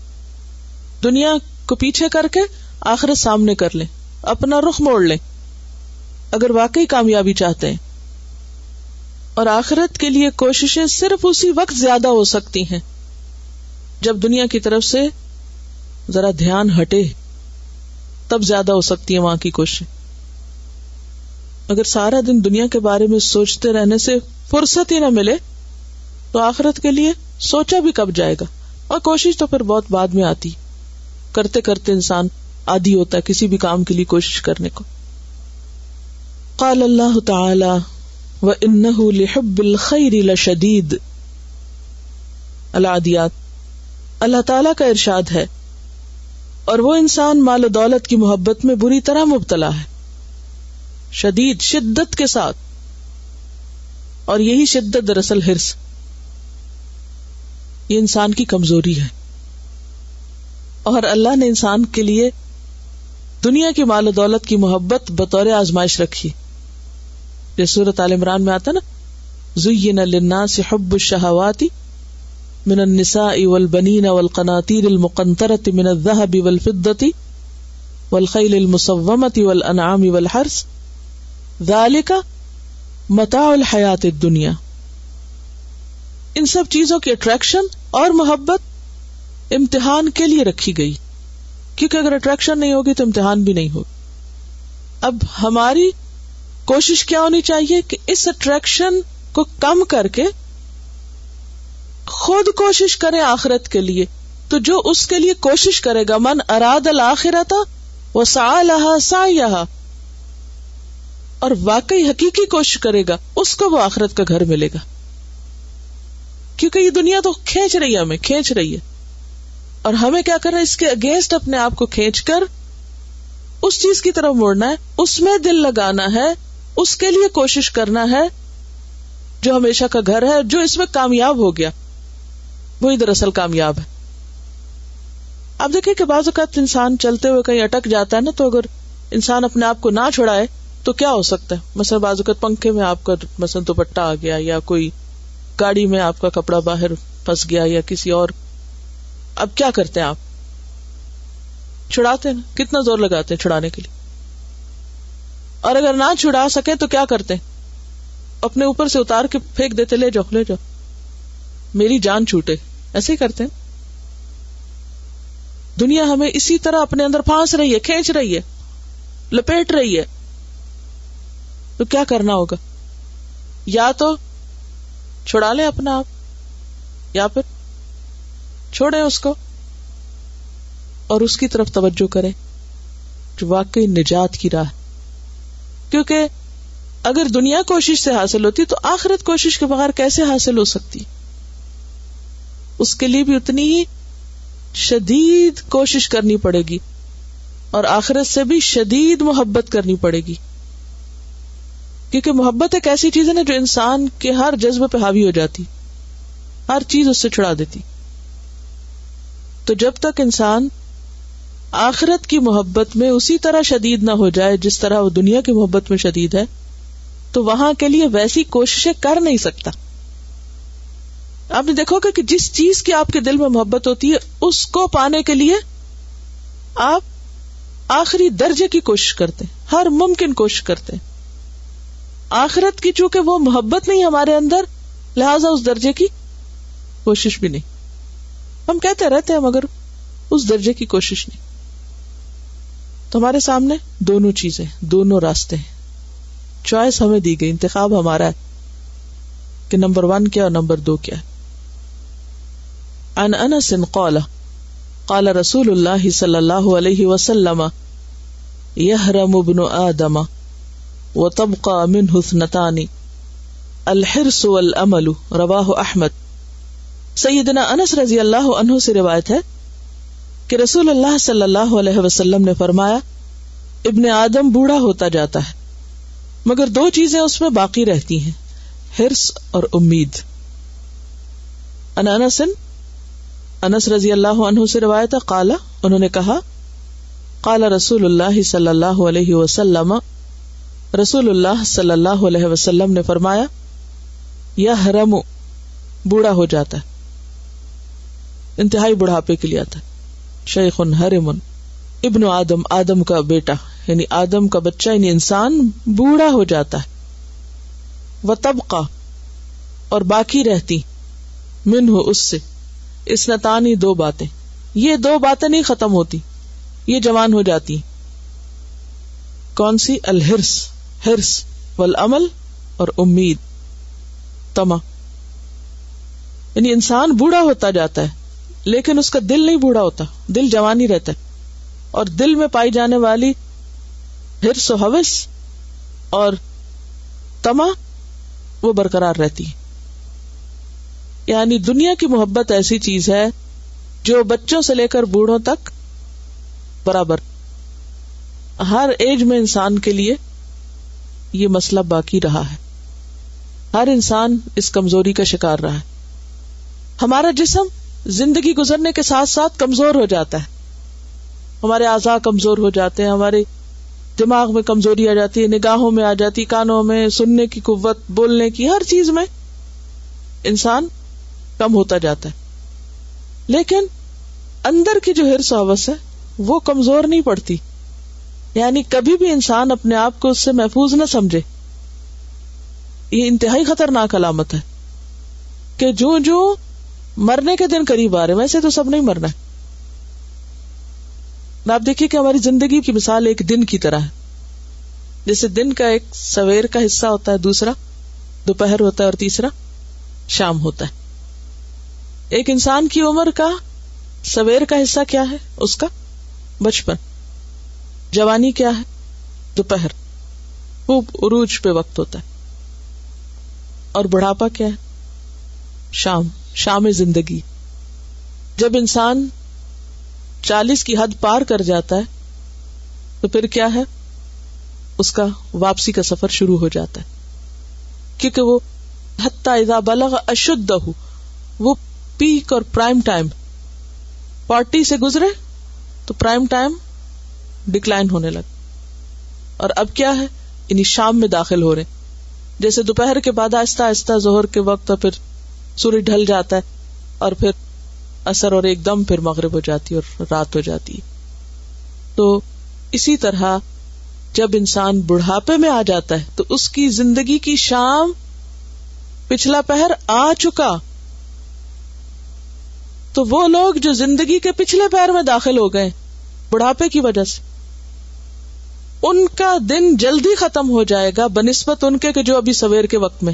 دنیا کو پیچھے کر کے آخرت سامنے کر لیں اپنا رخ موڑ لیں اگر واقعی کامیابی چاہتے ہیں۔ اور آخرت کے لیے کوششیں صرف اسی وقت زیادہ ہو سکتی ہیں۔ جب دنیا کی طرف سے ذرا دھیان ہٹے، تب زیادہ ہو سکتی ہے وہاں کی کوشش اگر سارا دن دنیا کے بارے میں سوچتے رہنے سے فرصت ہی نہ ملے، تو آخرت کے لیے سوچا بھی کب جائے گا؟ اور کوشش تو پھر بہت بعد میں آتی۔ کرتے کرتے انسان آدھی ہوتا ہے کسی بھی کام کے لیے کوشش کرنے کو۔ قال اللہ تعالی و ان لحب الخیر لشدید العادیات۔ اللہ تعالی کا ارشاد ہے، اور وہ انسان مال و دولت کی محبت میں بری طرح مبتلا ہے۔ شدید شدت کے ساتھ اور یہی شدت دراصل ہرس یہ انسان کی کمزوری ہے اور اللہ نے انسان کے لیے دنیا کی مال و دولت کی محبت بطور آزمائش رکھی جیسے صورت عال عمران میں آتا نا؟ زین للناس حب الشہواتی من النساء والبنین والقناطیر المقنطرة من الذهب والفضة والخیل المصومة والانعام والحرس ذالک متاع الحیات الدنیا۔ ان سب چیزوں کی اٹریکشن اور محبت امتحان کے لیے رکھی گئی۔ کیونکہ اگر اٹریکشن نہیں ہوگی تو امتحان بھی نہیں ہوگی۔ اب ہماری کوشش کیا ہونی چاہیے کہ اس اٹریکشن کو کم کر کے خود کوشش کرے آخرت کے لیے۔ تو جو اس کے لیے کوشش کرے گا، من اراد الآخرت وہ سا لہا سا اور واقعی حقیقی کوشش کرے گا، اس کو وہ آخرت کا گھر ملے گا۔ کیونکہ یہ دنیا تو کھینچ رہی ہے ہمیں، کھینچ رہی ہے۔ اور ہمیں کیا کرنا اس کے اگینسٹ اپنے آپ کو کھینچ کر، اس چیز کی طرف موڑنا ہے۔ اس میں دل لگانا ہے، اس کے لیے کوشش کرنا ہے، جو ہمیشہ کا گھر ہے، جو اس میں کامیاب ہو گیا۔ وہی دراصل کامیاب ہے۔ اب دیکھیں کہ بعض اوقات انسان چلتے ہوئے کہیں اٹک جاتا ہے نا، تو اگر انسان اپنے آپ کو نہ چھڑائے تو کیا ہو سکتا ہے؟ مثلا بعض اوقات پنکھے میں آپ کا مثلا دوپٹہ آ گیا یا کوئی گاڑی میں آپ کا کپڑا باہر پھنس گیا یا کسی اور۔ اب کیا کرتے ہیں آپ؟ چھڑاتے نا؟ کتنا زور لگاتے ہیں چھڑانے کے لیے؟ اور اگر نہ چھڑا سکے تو کیا کرتے اپنے اوپر سے اتار کے پھینک دیتے، لے جاؤ لے جاؤ۔ میری جان چھوٹے۔ ایسے ہی کرتے ہیں۔ دنیا ہمیں اسی طرح اپنے اندر پھانس رہی ہے، کھینچ رہی ہے، لپیٹ رہی ہے۔ تو کیا کرنا ہوگا؟ یا تو چھڑا لے اپنا آپ، یا پھر چھوڑے اس کو اور اس کی طرف توجہ کرے جو واقعی نجات کی راہ کیونکہ اگر دنیا کوشش سے حاصل ہوتی تو آخرت کوشش کے بغیر کیسے حاصل ہو سکتی؟ اس کے لیے بھی اتنی ہی شدید کوشش کرنی پڑے گی اور آخرت سے بھی شدید محبت کرنی پڑے گی۔ کیونکہ محبت ایک ایسی چیز ہے نا جو انسان کے ہر جذبے پہ حاوی ہو جاتی، ہر چیز اس سے چھڑا دیتی۔ تو جب تک انسان آخرت کی محبت میں اسی طرح شدید نہ ہو جائے جس طرح وہ دنیا کی محبت میں شدید ہے، تو وہاں کے لیے ویسی کوششیں کر نہیں سکتا۔ آپ نے دیکھو گا کہ جس چیز کی آپ کے دل میں محبت ہوتی ہے، اس کو پانے کے لیے آپ آخری درجے کی کوشش کرتے ہیں، ہر ممکن کوشش کرتے ہیں۔ آخرت کی چونکہ وہ محبت نہیں ہمارے اندر، لہذا اس درجے کی کوشش بھی نہیں۔ ہم کہتے رہتے ہیں مگر اس درجے کی کوشش نہیں۔ تو ہمارے سامنے دونوں چیزیں، دونوں راستے ہیں۔ چوائس ہمیں دی گئی، انتخاب ہمارا ہے کہ نمبر ون کیا اور نمبر دو کیا ہے۔ ان انس قال قال رسول اللہ صلی اللہ علیہ وسلم يهرم ابن آدم۔ وتبقى منه اثنتان. الحرص والامل رواہ احمد سیدنا انس رضی اللہ عنہ سے روایت ہے کہ رسول اللہ صلی اللہ علیہ وسلم نے فرمایا، ابن آدم بوڑھا ہوتا جاتا ہے، مگر دو چیزیں اس میں باقی رہتی ہیں ہرس اور امید۔ انسن انس رضی اللہ عنہ سے روایت کالا انہوں نے کہا کالا رسول اللہ صلی اللہ علیہ وسلم رسول اللہ صلی اللہ علیہ وسلم نے فرمایا یہ حرم، بوڑھا ہو جاتا ہے۔ انتہائی بڑھاپے کے لیے آتا ہے۔ شیخ ہرمن ابن آدم آدم کا بیٹا یعنی آدم کا بچہ یعنی انسان بوڑھا ہو جاتا ہے۔ وہ طبقہ اور باقی رہتی من ہو اس سے۔ اس نتانی دو باتیں۔ یہ دو باتیں نہیں ختم ہوتی، یہ جوان ہو جاتی۔ کون سی؟ الحرس ہرس والعمل اور امید تما یعنی انسان بوڑھا ہوتا جاتا ہے، لیکن اس کا دل نہیں بوڑھا ہوتا، دل جوان ہی رہتا ہے۔ اور دل میں پائی جانے والی ہرس و حوث اور تما وہ برقرار رہتی یعنی دنیا کی محبت ایسی چیز ہے جو بچوں سے لے کر بوڑھوں تک برابر۔ ہر ایج میں انسان کے لیے یہ مسئلہ باقی رہا ہے۔ ہر انسان اس کمزوری کا شکار رہا ہے۔ ہمارا جسم زندگی گزرنے کے ساتھ ساتھ کمزور ہو جاتا ہے۔ ہمارے اعضاء کمزور ہو جاتے ہیں، ہمارے دماغ میں کمزوری آ جاتی ہے، نگاہوں میں آ جاتی کانوں میں، سننے کی قوت، بولنے کی، ہر چیز میں انسان کم ہوتا جاتا ہے۔ لیکن اندر کی جو ہرس حوث ہے، وہ کمزور نہیں پڑتی۔ یعنی کبھی بھی انسان اپنے آپ کو اس سے محفوظ نہ سمجھے۔ یہ انتہائی خطرناک علامت ہے کہ جو جو مرنے کے دن قریب آ رہے ویسے تو سب نہیں مرنا ہے۔ آپ دیکھیے کہ ہماری زندگی کی مثال ایک دن کی طرح ہے۔ جیسے دن کا ایک سویر کا حصہ ہوتا ہے، دوسرا دوپہر ہوتا ہے اور تیسرا شام ہوتا ہے۔ ایک انسان کی عمر کا سویر کا حصہ کیا ہے؟ اس کا بچپن۔ جوانی کیا ہے؟ دوپہر۔ وہ عروج پہ وقت ہوتا ہے۔ اور بڑھاپا کیا ہے؟ شام شام زندگی۔ جب انسان چالیس کی حد پار کر جاتا ہے، تو پھر کیا ہے؟ اس کا واپسی کا سفر شروع ہو جاتا ہے۔ کیونکہ وہ اذا بلغ اشد وہ پیک اور پرائم ٹائم۔ فورٹی سے گزرے تو پرائم ٹائم ڈکلائن ہونے لگ۔ اور اب کیا ہے؟ یعنی شام میں داخل ہو رہے۔ جیسے دوپہر کے بعد آہستہ آہستہ زہر کے وقت پھر سورج ڈھل جاتا ہے اور پھر اثر اور ایک دم پھر مغرب ہو جاتی اور رات ہو جاتی تو اسی طرح جب انسان بڑھاپے میں آ جاتا ہے تو اس کی زندگی کی شام پچھلا پہر آ چکا۔ تو وہ لوگ جو زندگی کے پچھلے پہر میں داخل ہو گئے، بڑھاپے کی وجہ سے۔ ان کا دن جلدی ختم ہو جائے گا بنسبت ان کے جو ابھی سویر کے وقت میں۔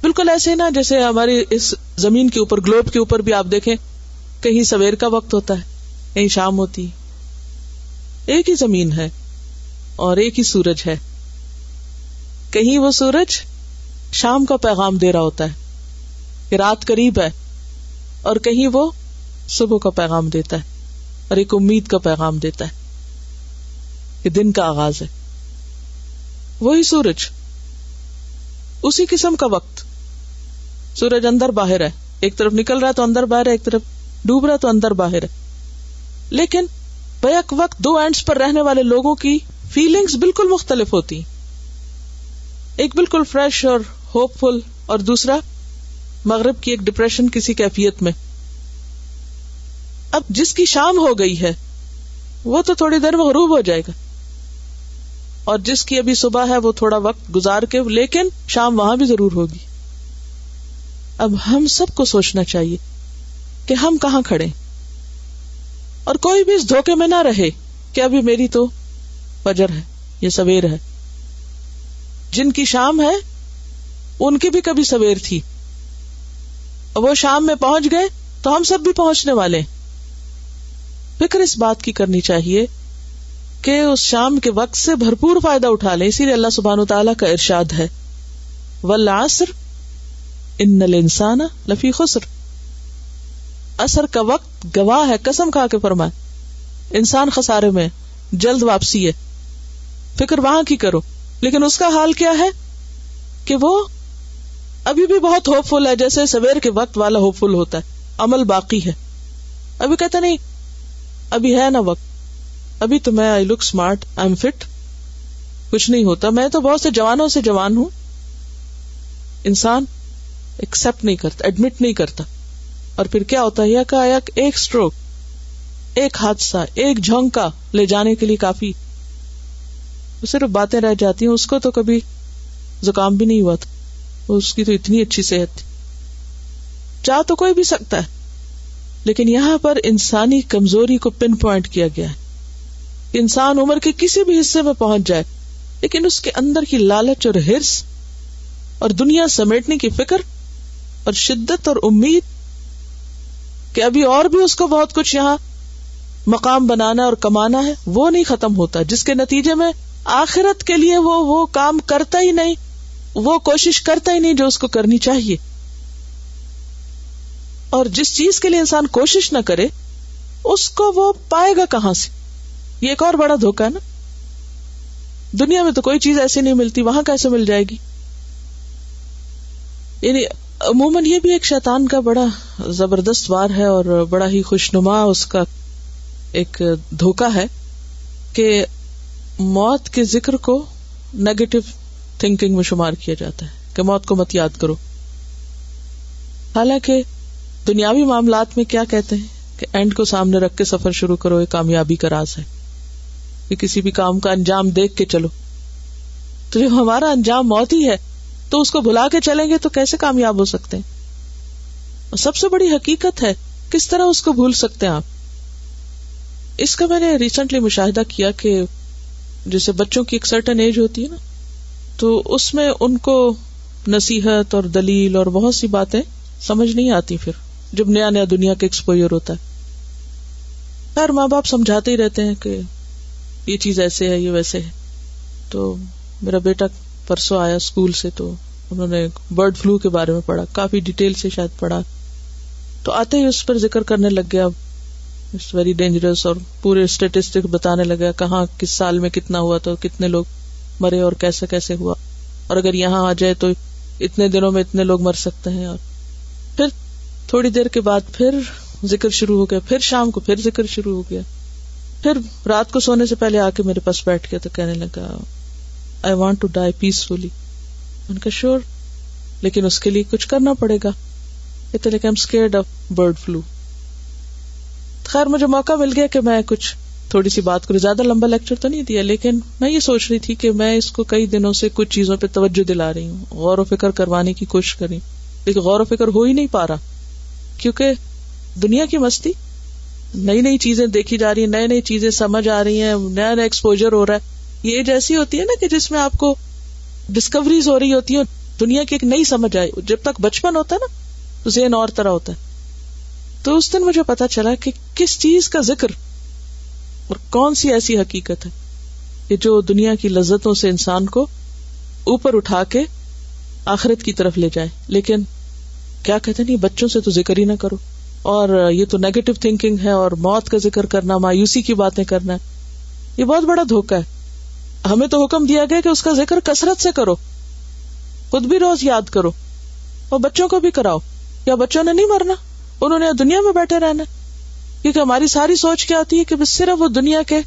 بالکل ایسے نا جیسے ہماری اس زمین کے اوپر، گلوب کے اوپر بھی آپ دیکھیں، کہیں سویر کا وقت ہوتا ہے، کہیں شام ہوتی۔ ایک ہی زمین ہے اور ایک ہی سورج ہے۔ کہیں وہ سورج شام کا پیغام دے رہا ہوتا ہے کہ رات قریب ہے اور کہیں وہ صبح کا پیغام دیتا ہے اور ایک امید کا پیغام دیتا ہے۔ کہ دن کا آغاز ہے۔ وہی سورج۔ اسی قسم کا وقت۔ سورج اندر باہر ہے۔ ایک طرف نکل رہا تو اندر باہر ہے، ایک طرف ڈوب رہا تو اندر باہر ہے۔ لیکن بیک وقت دو اینڈس پر رہنے والے لوگوں کی فیلنگس بالکل مختلف ہوتی ایک بالکل فریش اور ہوپ فل اور دوسرا مغرب کی ایک ڈپریشن کسی کیفیت میں۔ اب جس کی شام ہو گئی ہے، وہ تو تھوڑی دیر میں غروب ہو جائے گا۔ اور جس کی ابھی صبح ہے وہ تھوڑا وقت گزار کے، لیکن شام وہاں بھی ضرور ہوگی۔ اب ہم سب کو سوچنا چاہیے کہ ہم کہاں کھڑے۔ اور کوئی بھی اس دھوکے میں نہ رہے کہ ابھی میری تو فجر ہے، یہ سویر ہے۔ جن کی شام ہے، ان کی بھی کبھی سویر تھی۔ وہ شام میں پہنچ گئے تو ہم سب بھی پہنچنے والے۔ فکر اس بات کی کرنی چاہیے کہ اس شام کے وقت سے بھرپور فائدہ اٹھا لیں اسی لیے اللہ سبحان تعالیٰ کا ارشاد ہے۔ ولاسر ان انسان لفی خسر۔ اثر کا وقت گواہ ہے، قسم کھا کے فرمائے۔ انسان خسارے میں جلد واپسی ہے۔ فکر وہاں کی کرو۔ لیکن اس کا حال کیا ہے؟ کہ وہ ابھی بھی بہت ہوپ فل ہے، جیسے سویر کے وقت والا ہوپ فل ہوتا ہے۔ عمل باقی ہے۔ ابھی کہتا نہیں، ابھی ہے نا وقت۔ ابھی تو میں I look smart I'm fit, کچھ نہیں ہوتا۔ میں تو بہت سے جوانوں سے جوان ہوں۔ انسان ایکسپٹ نہیں کرتا ایڈمٹ نہیں کرتا۔ اور پھر کیا ہوتا ہے؟ کا ایک اسٹروک ایک حادثہ، ایک جھونکا لے جانے کے لیے کافی۔ صرف باتیں رہ جاتی ہیں، اس کو تو کبھی زکام بھی نہیں ہوا تھا۔ اس کی تو اتنی اچھی صحت تھی۔ چاہ تو کوئی بھی سکتا ہے، لیکن یہاں پر انسانی کمزوری کو پن پوائنٹ کیا گیا ہے۔ انسان عمر کے کسی بھی حصے میں پہنچ جائے، لیکن اس کے اندر کی لالچ اور ہرس اور دنیا سمیٹنے کی فکر اور شدت اور امید کہ ابھی اور بھی اس کو بہت کچھ یہاں مقام بنانا اور کمانا ہے، وہ نہیں ختم ہوتا، جس کے نتیجے میں آخرت کے لیے وہ وہ کام کرتا ہی نہیں، وہ کوشش کرتا ہی نہیں جو اس کو کرنی چاہیے۔ اور جس چیز کے لیے انسان کوشش نہ کرے، اس کو وہ پائے گا کہاں سے؟ یہ ایک اور بڑا دھوکا ہے نا۔ دنیا میں تو کوئی چیز ایسی نہیں ملتی، وہاں کیسے مل جائے گی؟ یعنی عموماً یہ بھی ایک شیطان کا بڑا زبردست وار ہے اور بڑا ہی خوشنما اس کا ایک دھوکا ہے کہ موت کے ذکر کو نیگیٹو تھنکنگ میں شمار کیا جاتا ہے، کہ موت کو مت یاد کرو۔ حالانکہ دنیاوی معاملات میں کیا کہتے ہیں؟ کہ اینڈ کو سامنے رکھ کے سفر شروع کرو، یہ کامیابی کا راز ہے۔ کہ کسی بھی کام کا انجام دیکھ کے چلو۔ تو جب ہمارا انجام موت ہی ہے، تو اس کو بلا کے چلیں گے تو کیسے کامیاب ہو سکتے ہیں؟ اور سب سے بڑی حقیقت ہے، کس طرح اس کو بھول سکتے ہیں آپ؟ اس کا میں نے ریسنٹلی مشاہدہ کیا کہ جیسے بچوں کی ایک سرٹن ایج ہوتی ہے نا، تو اس میں ان کو نصیحت اور دلیل اور بہت سی باتیں سمجھ نہیں آتی پھر، جب نیا نیا دنیا کا ایکسپوئر ہوتا ہے۔ خیر، ماں باپ سمجھاتے ہی رہتے ہیں کہ یہ چیز ایسے ہے، یہ ویسے ہے۔ تو میرا بیٹا پرسوں آیا اسکول سے، تو انہوں نے برڈ فلو کے بارے میں پڑھا، کافی ڈیٹیل سے شاید پڑھا۔ تو آتے ہی اس پر ذکر کرنے لگ گیا۔ اٹس ویری ڈینجرس اور پورے اسٹیٹسٹک بتانے لگا کہاں، کس سال میں کتنا ہوا تو کتنے لوگ مرے اور کیسے کیسے ہوا۔ اور اگر یہاں آ جائے تو اتنے دنوں میں اتنے لوگ مر سکتے ہیں۔ اور پھر تھوڑی دیر کے بعد پھر ذکر شروع ہو گیا، پھر شام کو پھر ذکر شروع ہو گیا۔ پھر رات کو سونے سے پہلے آ کے میرے پاس بیٹھ گیا تو کہنے لگا I want to die peacefully ان کا شور لیکن اس کے لیے کچھ کرنا پڑے گا۔ اسکیئرڈ آف برڈ فلو خیر مجھے موقع مل گیا کہ میں کچھ تھوڑی سی بات کروں زیادہ لمبا لیکچر تو نہیں دیا، لیکن میں یہ سوچ رہی تھی کہ میں اس کو کئی دنوں سے کچھ چیزوں پہ توجہ دلا رہی ہوں، غور و فکر کروانے کی کوشش کری لیکن غور و فکر ہو ہی نہیں پا رہا، کیونکہ دنیا کی مستی نئی نئی چیزیں دیکھی جا رہی ہیں نئی نئی چیزیں سمجھ آ رہی ہیں، نیا نیا ایکسپوجر ہو رہا ہے۔ یہ ایج ایسی ہوتی ہے نا کہ جس میں آپ کو ڈسکوریز ہو رہی ہوتی ہیں، دنیا کی ایک نئی سمجھ آئی۔ جب تک بچپن ہوتا ہے نا، تو ذہن اور طرح ہوتا ہے۔ تو اس دن مجھے پتا چلا کہ کس چیز کا ذکر اور کون سی ایسی حقیقت ہے کہ جو دنیا کی لذتوں سے انسان کو اوپر اٹھا کے آخرت کی طرف لے جائے۔ لیکن کیا کہتے نہیں، بچوں سے تو ذکر ہی نہ کرو۔ اور یہ تو نیگیٹو تھنکنگ ہے اور موت کا ذکر کرنا، مایوسی کی باتیں کرنا، یہ بہت بڑا دھوکا ہے۔ ہمیں تو حکم دیا گیا کہ اس کا ذکر کثرت سے کرو۔ خود بھی روز یاد کرو۔ اور بچوں کو بھی کراؤ۔ کیا بچوں نے نہیں مرنا، انہوں نے دنیا میں بیٹھے رہنا۔ کیونکہ ہماری ساری سوچ کیا ہوتی ہے کہ بس صرف وہ دنیا کے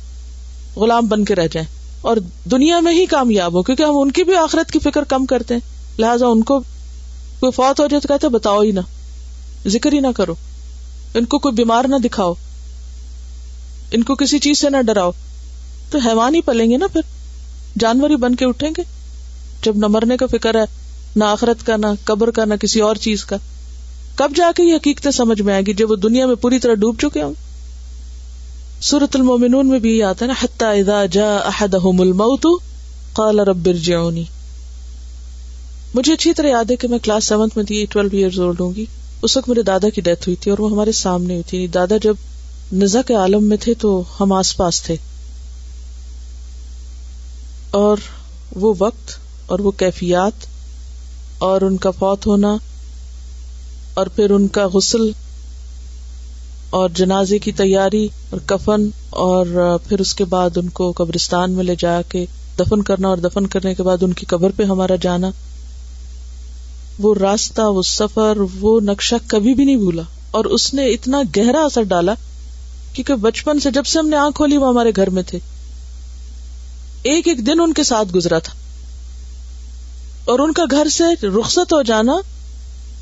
غلام بن کے رہ جائیں۔ اور دنیا میں ہی کامیاب ہو کیونکہ ہم ان کی بھی آخرت کی فکر کم کرتے ہیں۔ لہٰذا ان کو کوئی فوت ہو جائے تو کہتے بتاؤ ہی نہ، ذکر ہی نہ کرو۔ ان کو کوئی بیمار نہ دکھاؤ، ان کو کسی چیز سے نہ ڈراؤ۔ تو حیوان ہی پلیں گے نا پھر؟ جانور ہی بن کے اٹھیں گے۔ جب نہ مرنے کا فکر ہے، نہ آخرت کا، نہ قبر کا، نہ کسی اور چیز کا۔ کب جا کے یہ حقیقتیں سمجھ میں آئے گی جب وہ دنیا میں پوری طرح ڈوب چکے ہوں؟ سورت المومنون میں بھی یہ آتا ہے نا، حتی اذا جا احدهم الموت قال رب ارجعونی۔ مجھے اچھی طرح یاد ہے کہ میں کلاس سیونتھ میں تھی ٹویلو ایئرز اولڈ ہوں گی۔ اس وقت میرے دادا کی ڈیتھ ہوئی تھی اور وہ ہمارے سامنے ہوئی تھی۔ یعنی دادا جب نزا کے عالم میں تھے تو ہم آس پاس تھے۔ اور وہ وقت اور وہ کیفیات اور ان کا فوت ہونا اور پھر ان کا غسل اور جنازے کی تیاری اور کفن اور پھر اس کے بعد ان کو قبرستان میں لے جا کے دفن کرنا اور دفن کرنے کے بعد ان کی قبر پہ ہمارا جانا۔ وہ راستہ، وہ سفر، وہ نقشہ کبھی بھی نہیں بھولا۔ اور اس نے اتنا گہرا اثر ڈالا کیونکہ بچپن سے جب سے ہم نے آنکھ کھولی وہ ہمارے گھر میں تھے۔ ایک ایک دن ان کے ساتھ گزرا تھا۔ اور ان کا گھر سے رخصت ہو جانا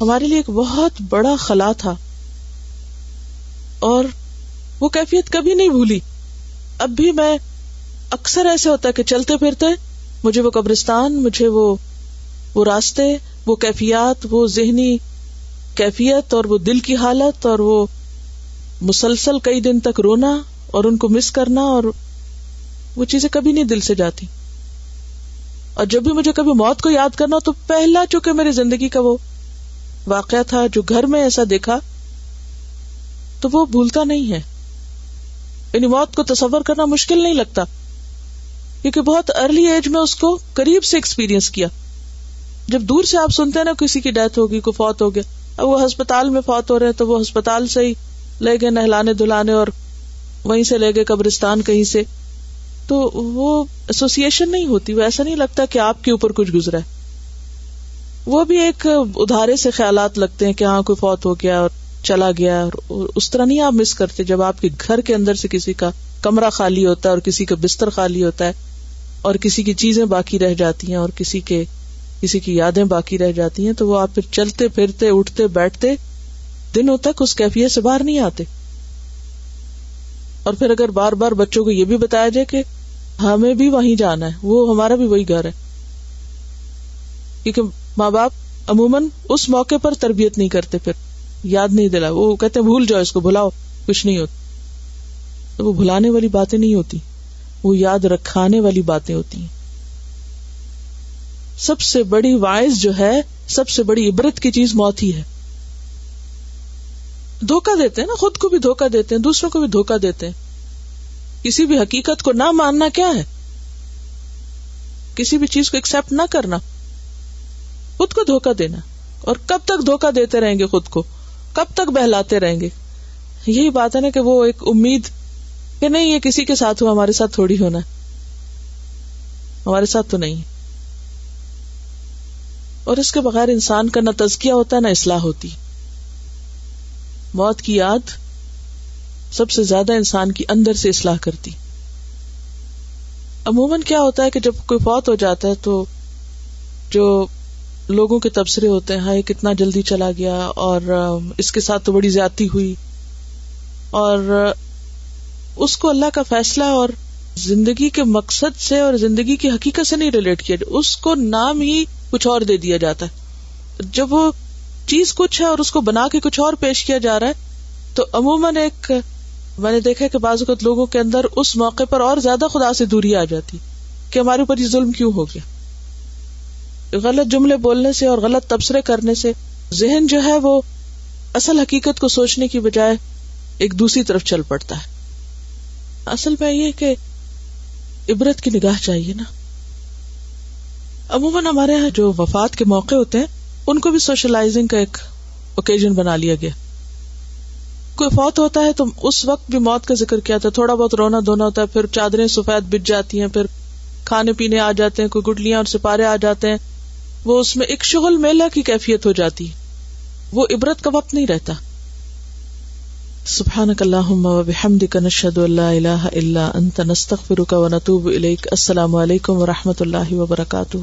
ہمارے لیے ایک بہت بڑا خلا تھا۔ اور وہ کیفیت کبھی نہیں بھولی۔ اب بھی میں اکثر ایسے ہوتا ہے کہ چلتے پھرتے مجھے وہ قبرستان، مجھے وہ وہ راستے وہ کیفیات، وہ ذہنی کیفیت اور وہ دل کی حالت اور وہ مسلسل کئی دن تک رونا اور ان کو مس کرنا اور وہ چیزیں کبھی نہیں دل سے جاتی۔ اور جب بھی مجھے کبھی موت کو یاد کرنا تو پہلا چونکہ میری زندگی کا وہ واقعہ تھا جو گھر میں ایسا دیکھا تو وہ بھولتا نہیں ہے۔ یعنی موت کو تصور کرنا مشکل نہیں لگتا۔ کیونکہ بہت ارلی ایج میں اس کو قریب سے ایکسپیرئنس کیا۔ جب دور سے آپ سنتے ہیں نا کسی کی ڈیتھ ہوگی، کوئی فوت ہو گیا، اب وہ ہسپتال میں فوت ہو رہے ہیں تو وہ ہسپتال سے ہی لے گئے نہلانے دلانے اور وہیں سے لے گئے قبرستان کہیں سے۔ تو وہ ایسوسیشن نہیں ہوتی، وہ ایسا نہیں لگتا کہ آپ کے اوپر کچھ گزرا ہے۔ وہ بھی ایک ادارے سے خیالات لگتے ہیں کہ ہاں کوئی فوت ہو گیا اور چلا گیا اور اس طرح نہیں آپ مس کرتے جب آپ کے گھر کے اندر سے کسی کا کمرہ خالی ہوتا ہے اور کسی کا بستر خالی ہوتا ہے اور کسی کی چیزیں باقی رہ جاتی ہیں اور کسی کے کسی کی یادیں باقی رہ جاتی ہیں تو وہ آپ پھر چلتے پھرتے اٹھتے بیٹھتے دنوں تک اس کیفیت سے باہر نہیں آتے۔ اور پھر اگر بار بار بچوں کو یہ بھی بتایا جائے کہ ہمیں بھی وہیں جانا ہے، وہ ہمارا بھی وہی گھر ہے۔ کیونکہ ماں باپ عموماً اس موقع پر تربیت نہیں کرتے، پھر یاد نہیں دلا۔ وہ کہتے بھول جاؤ اس کو، بھلاؤ، کچھ نہیں ہوتا۔ تو وہ بھلانے والی باتیں نہیں ہوتی، وہ یاد رکھانے والی باتیں ہوتی ہیں۔ سب سے بڑی وائز جو ہے، سب سے بڑی عبرت کی چیز موت ہی ہے۔ دھوکا دیتے ہیں نا، خود کو بھی دھوکا دیتے ہیں، دوسروں کو بھی دھوکا دیتے ہیں۔ کسی بھی حقیقت کو نہ ماننا کیا ہے؟ کسی بھی چیز کو ایکسپٹ نہ کرنا۔ خود کو دھوکا دینا۔ اور کب تک دھوکا دیتے رہیں گے خود کو؟ کب تک بہلاتے رہیں گے؟ یہی بات ہے نا کہ وہ ایک امید کہ نہیں، یہ کسی کے ساتھ ہوا، ہمارے ساتھ تھوڑی ہونا ہمارے ساتھ تو نہیں۔ اور اس کے بغیر انسان کا نہ تزکیہ ہوتا ہے نہ اصلاح ہوتی۔ موت کی یاد سب سے زیادہ انسان کی اندر سے اصلاح کرتی۔ عموماً کیا ہوتا ہے کہ جب کوئی فوت ہو جاتا ہے تو جو لوگوں کے تبصرے ہوتے ہیں، ہائے کتنا جلدی چلا گیا اور اس کے ساتھ تو بڑی زیادتی ہوئی۔ اور اس کو اللہ کا فیصلہ اور زندگی کے مقصد سے اور زندگی کی حقیقت سے نہیں ریلیٹ کیا اس کو نام ہی کچھ اور دے دیا جاتا ہے۔ جب وہ چیز کچھ ہے اور اس کو بنا کے کچھ اور پیش کیا جا رہا ہے، تو عموماً ایک میں نے دیکھا کہ بعض اوقات لوگوں کے اندر اس موقع پر اور زیادہ خدا سے دوری آ جاتی کہ ہمارے اوپر یہ ظلم کیوں ہو گیا۔ غلط جملے بولنے سے اور غلط تبصرے کرنے سے ذہن جو ہے وہ اصل حقیقت کو سوچنے کی بجائے ایک دوسری طرف چل پڑتا ہے۔ اصل میں یہ کہ عبرت کی نگاہ چاہیے نا۔ عموماً ہمارے یہاں جو وفات کے موقع ہوتے ہیں، ان کو بھی سوشلائزنگ کا ایک اوکیزن بنا لیا گیا۔ کوئی فوت ہوتا ہے تو اس وقت بھی موت کا ذکر کیا تھا تھوڑا بہت رونا دھونا ہوتا ہے، پھر چادریں سفید بچ جاتی ہیں، پھر کھانے پینے آ جاتے ہیں، کوئی گڈلیاں اور سپارے آ جاتے ہیں۔ وہ اس میں ایک شغل میلہ کی کیفیت ہو جاتی۔ وہ عبرت کا وقت نہیں رہتا۔ سبحان اللہ السلام علیکم و رحمۃ اللہ وبرکاتہ